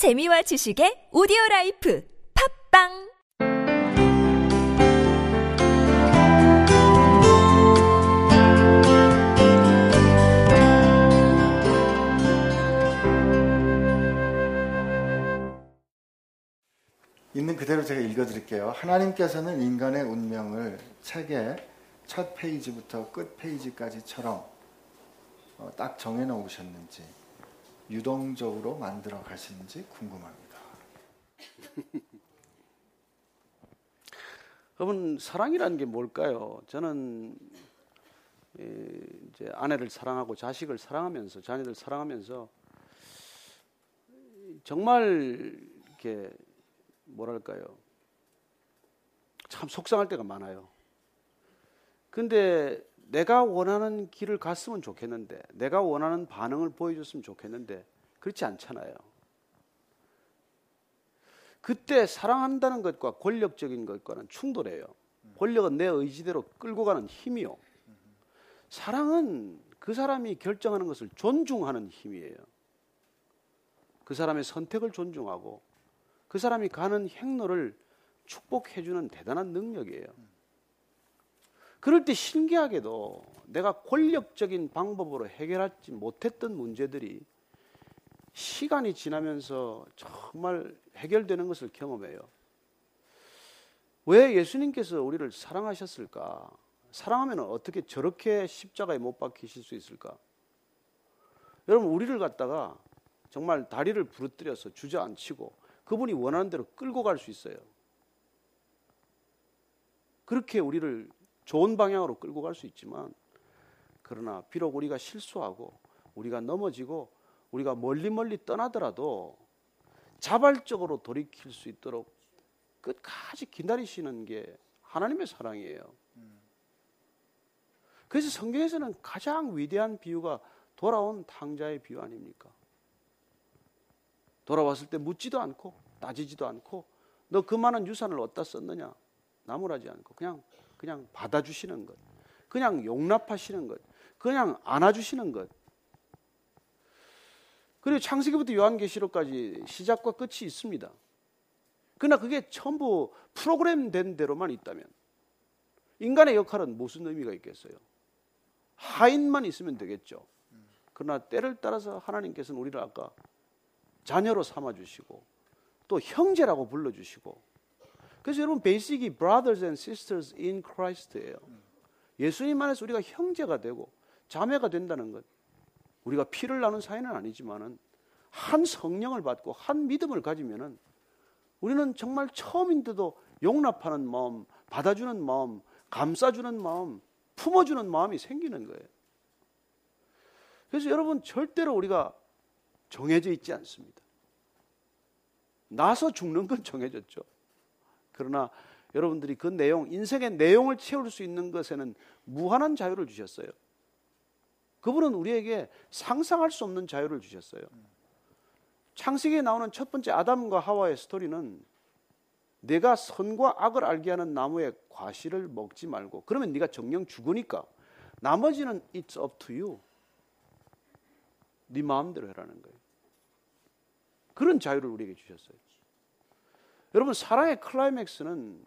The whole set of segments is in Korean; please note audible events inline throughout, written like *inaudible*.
재미와 지식의 오디오 life 팟빵 있는 그대로 제가 읽어드릴게요. 하나님께서는 인간의 운명을 책의 첫 페이지부터 끝 페이지까지처럼 어, 딱 정해놓으셨는지 유동적으로 만들어 가시는지 궁금합니다. *laughs* 여러분 사랑이라는 게 뭘까요? 저는 에, 이제 아내를 사랑하고 자식을 사랑하면서 자녀들 사랑하면서 정말 이렇게 뭐랄까요? 참 속상할 때가 많아요. 근데 내가 원하는 길을 갔으면 좋겠는데, 내가 원하는 반응을 보여줬으면 좋겠는데, 그렇지 않잖아요. 그때 사랑한다는 것과 권력적인 것과는 충돌해요. 권력은 내 의지대로 끌고 가는 힘이요. 사랑은 그 사람이 결정하는 것을 존중하는 힘이에요. 그 사람의 선택을 존중하고 그 사람이 가는 행로를 축복해주는 대단한 능력이에요. 그럴 때 신기하게도 내가 권력적인 방법으로 해결하지 못했던 문제들이 시간이 지나면서 정말 해결되는 것을 경험해요. 왜 예수님께서 우리를 사랑하셨을까? 사랑하면 어떻게 저렇게 십자가에 못 박히실 수 있을까? 여러분, 우리를 갖다가 정말 다리를 부러뜨려서 주저앉히고 그분이 원하는 대로 끌고 갈 수 있어요. 그렇게 우리를 좋은 방향으로 끌고 갈 수 있지만 그러나 비록 우리가 실수하고 우리가 넘어지고 우리가 멀리 멀리 떠나더라도 자발적으로 돌이킬 수 있도록 끝까지 기다리시는 게 하나님의 사랑이에요. 그래서 성경에서는 가장 위대한 비유가 돌아온 탕자의 비유 아닙니까? 돌아왔을 때 묻지도 않고 따지지도 않고 너그 많은 유산을 어디다 썼느냐 나무라지 않고 그냥 그냥 받아주시는 것, 그냥 용납하시는 것, 그냥 안아주시는 것. 그리고 창세기부터 요한계시록까지 시작과 끝이 있습니다. 그러나 그게 전부 프로그램된 대로만 있다면 인간의 역할은 무슨 의미가 있겠어요? 하인만 있으면 되겠죠. 그러나 때를 따라서 하나님께서는 우리를 아까 자녀로 삼아 주시고 또 형제라고 불러 주시고 그래서 여러분 베이직이 brothers and sisters in Christ예요. 예수님 안에서 우리가 형제가 되고 자매가 된다는 것. 우리가 피를 나눈 사이는 아니지만은 한 성령을 받고 한 믿음을 가지면은 우리는 정말 처음인데도 용납하는 마음, 받아주는 마음, 감싸주는 마음, 품어주는 마음이 생기는 거예요. 그래서 여러분 절대로 우리가 정해져 있지 않습니다. 나서 죽는 건 정해졌죠. 그러나 여러분들이 그 내용, 인생의 내용을 채울 수 있는 것에는 무한한 자유를 주셨어요. 그분은 우리에게 상상할 수 없는 자유를 주셨어요. 창세기에 나오는 첫 번째 아담과 하와의 스토리는 내가 선과 악을 알게 하는 나무의 과실을 먹지 말고 그러면 네가 정령 죽으니까 나머지는 it's up to you. 네 마음대로 해라는 거예요. 그런 자유를 우리에게 주셨어요. 여러분 사랑의 클라이맥스는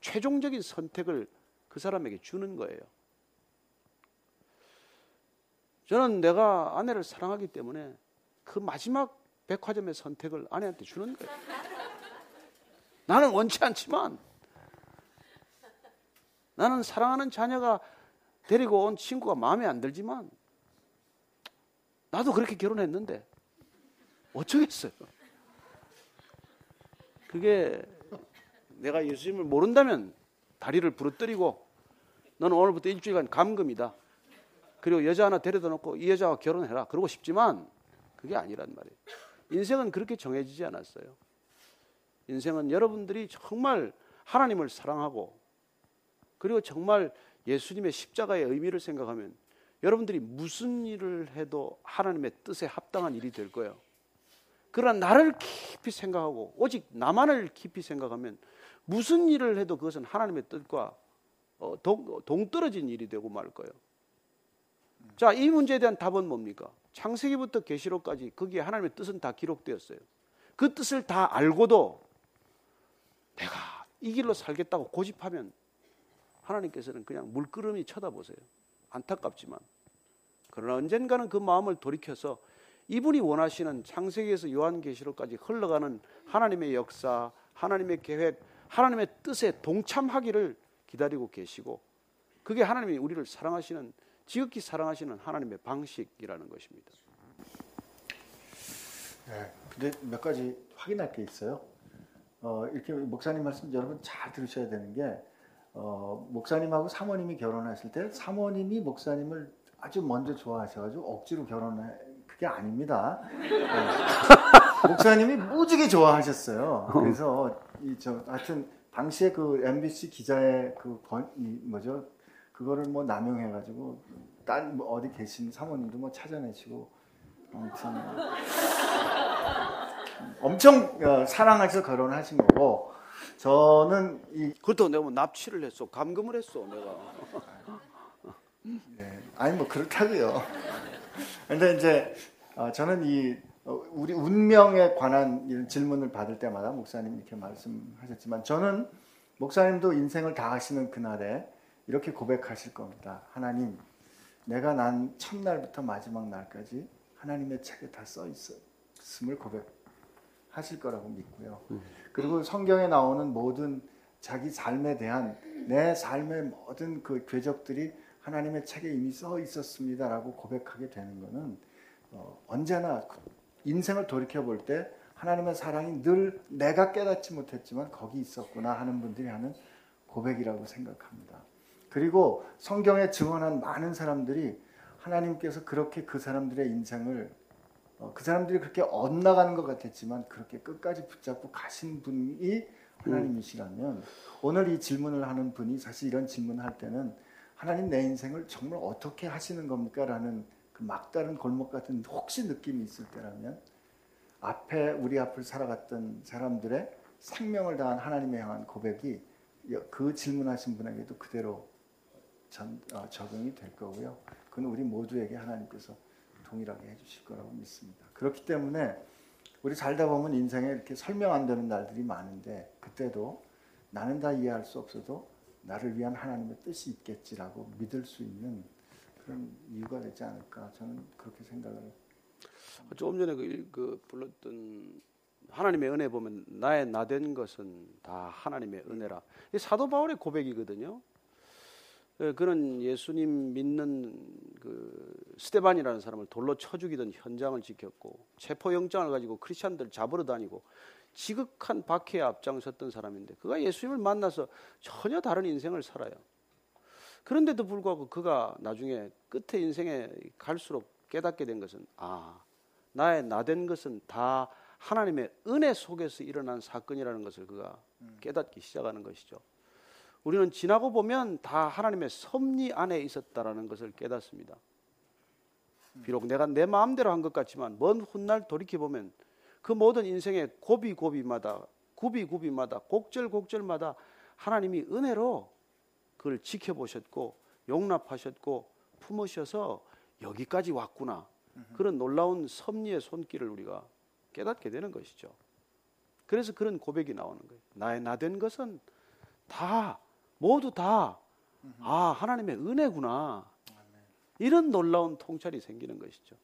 최종적인 선택을 그 사람에게 주는 거예요. 저는 내가 아내를 사랑하기 때문에 그 마지막 백화점의 선택을 아내한테 주는 거예요. 나는 원치 않지만 나는 사랑하는 자녀가 데리고 온 친구가 마음에 안 들지만 나도 그렇게 결혼했는데 어쩌겠어요. 그게 내가 예수님을 모른다면 다리를 부러뜨리고 너는 오늘부터 일주일간 감금이다. 그리고 여자 하나 데려다 놓고 이 여자와 결혼해라. 그러고 싶지만 그게 아니란 말이에요. 인생은 그렇게 정해지지 않았어요. 인생은 여러분들이 정말 하나님을 사랑하고 그리고 정말 예수님의 십자가의 의미를 생각하면 여러분들이 무슨 일을 해도 하나님의 뜻에 합당한 일이 될 거예요. 그러나 나를 깊이 생각하고 오직 나만을 깊이 생각하면 무슨 일을 해도 그것은 하나님의 뜻과 동, 동떨어진 일이 되고 말 거예요. 자, 이 문제에 대한 답은 뭡니까? 창세기부터 계시록까지 거기에 하나님의 뜻은 다 기록되었어요. 그 뜻을 다 알고도 내가 이 길로 살겠다고 고집하면 하나님께서는 그냥 물끄러미 쳐다보세요. 안타깝지만 그러나 언젠가는 그 마음을 돌이켜서 이분이 원하시는 창세기에서 요한계시록까지 흘러가는 하나님의 역사, 하나님의 계획, 하나님의 뜻에 동참하기를 기다리고 계시고 그게 하나님이 우리를 사랑하시는 지극히 사랑하시는 하나님의 방식이라는 것입니다. 네. 근데 몇 가지 확인할 게 있어요. 어, 이렇게 목사님 말씀 여러분 잘 들으셔야 되는 게 어, 목사님하고 사모님이 결혼했을 때 사모님이 목사님을 아주 먼저 좋아하셔가지고 억지로 결혼해 그게 아닙니다. 네. 목사님이 무지개 좋아하셨어요. 그래서 이저 하여튼 당시에 그 MBC 기자의 그 권, 이 뭐죠 그거를 뭐 남용해가지고 딴 뭐 어디 계신 사모님도 뭐 찾아내시고 아무튼 엄청 어, 사랑하셔서 결혼하신 거고 저는 이 그것도 내가 뭐 납치를 했어, 감금을 했어, 내가. 네, 아니 뭐 그렇다고요. 근데 이제 어, 저는 이 어, 우리 운명에 관한 질문을 받을 때마다 목사님 이렇게 말씀하셨지만 저는 목사님도 인생을 다 하시는 그날에 이렇게 고백하실 겁니다. 하나님, 내가 난 첫날부터 마지막 날까지 하나님의 책에 다 써 있음을 고백하실 거라고 믿고요. 그리고 성경에 나오는 모든 자기 삶에 대한 내 삶의 모든 그 궤적들이 하나님의 책에 이미 써 있었습니다라고 고백하게 되는 것은 어, 언제나 인생을 돌이켜 볼 때 하나님의 사랑이 늘 내가 깨닫지 못했지만 거기 있었구나 하는 분들이 하는 고백이라고 생각합니다. 그리고 성경에 증언한 많은 사람들이 하나님께서 그렇게 그 사람들의 인생을 어, 그 사람들이 그렇게 엇나가는 것 같았지만 그렇게 끝까지 붙잡고 가신 분이 하나님이시라면 오늘 이 질문을 하는 분이 사실 이런 질문을 할 때는 하나님 내 인생을 정말 어떻게 하시는 겁니까? 라는 그 막다른 골목 같은 혹시 느낌이 있을 때라면 앞에 우리 앞을 살아갔던 사람들의 생명을 다한 하나님에 향한 고백이 그 질문하신 분에게도 그대로 전, 어, 적용이 될 거고요. 그건 우리 모두에게 하나님께서 동일하게 해주실 거라고 믿습니다. 그렇기 때문에 우리 살다 보면 인생에 이렇게 설명 안 되는 날들이 많은데 그때도 나는 다 이해할 수 없어도 나를 위한 하나님의 뜻이 있겠지라고 믿을 수 있는 그런 이유가 되지 않을까 저는 그렇게 생각을 조금 전에 그, 그 불렀던 하나님의 은혜 보면 나의 나 된 것은 다 하나님의 은혜라. 이 사도 바울의 고백이거든요. 예, 그는 예수님 믿는 그 스테반이라는 사람을 돌로 쳐 죽이던 현장을 지켰고 체포 영장을 가지고 크리스천들 잡으러 다니고 지극한 박해에 앞장섰던 사람인데 그가 예수님을 만나서 전혀 다른 인생을 살아요. 그런데도 불구하고 그가 나중에 끝에 인생에 갈수록 깨닫게 된 것은 아 나의 나된 것은 다 하나님의 은혜 속에서 일어난 사건이라는 것을 그가 깨닫기 시작하는 것이죠. 우리는 지나고 보면 다 하나님의 섭리 안에 있었다라는 것을 깨닫습니다. 비록 내가 내 마음대로 한 것 같지만 먼 훗날 돌이켜 보면 그 모든 인생의 고비 고비마다 구비 구비마다 곡절 곡절마다 하나님이 은혜로 그걸 지켜보셨고 용납하셨고 품으셔서 여기까지 왔구나. 그런 놀라운 섭리의 손길을 우리가 깨닫게 되는 것이죠. 그래서 그런 고백이 나오는 거예요. 나의 나 된 것은 다 모두 다 아, 하나님의 은혜구나. 이런 놀라운 통찰이 생기는 것이죠.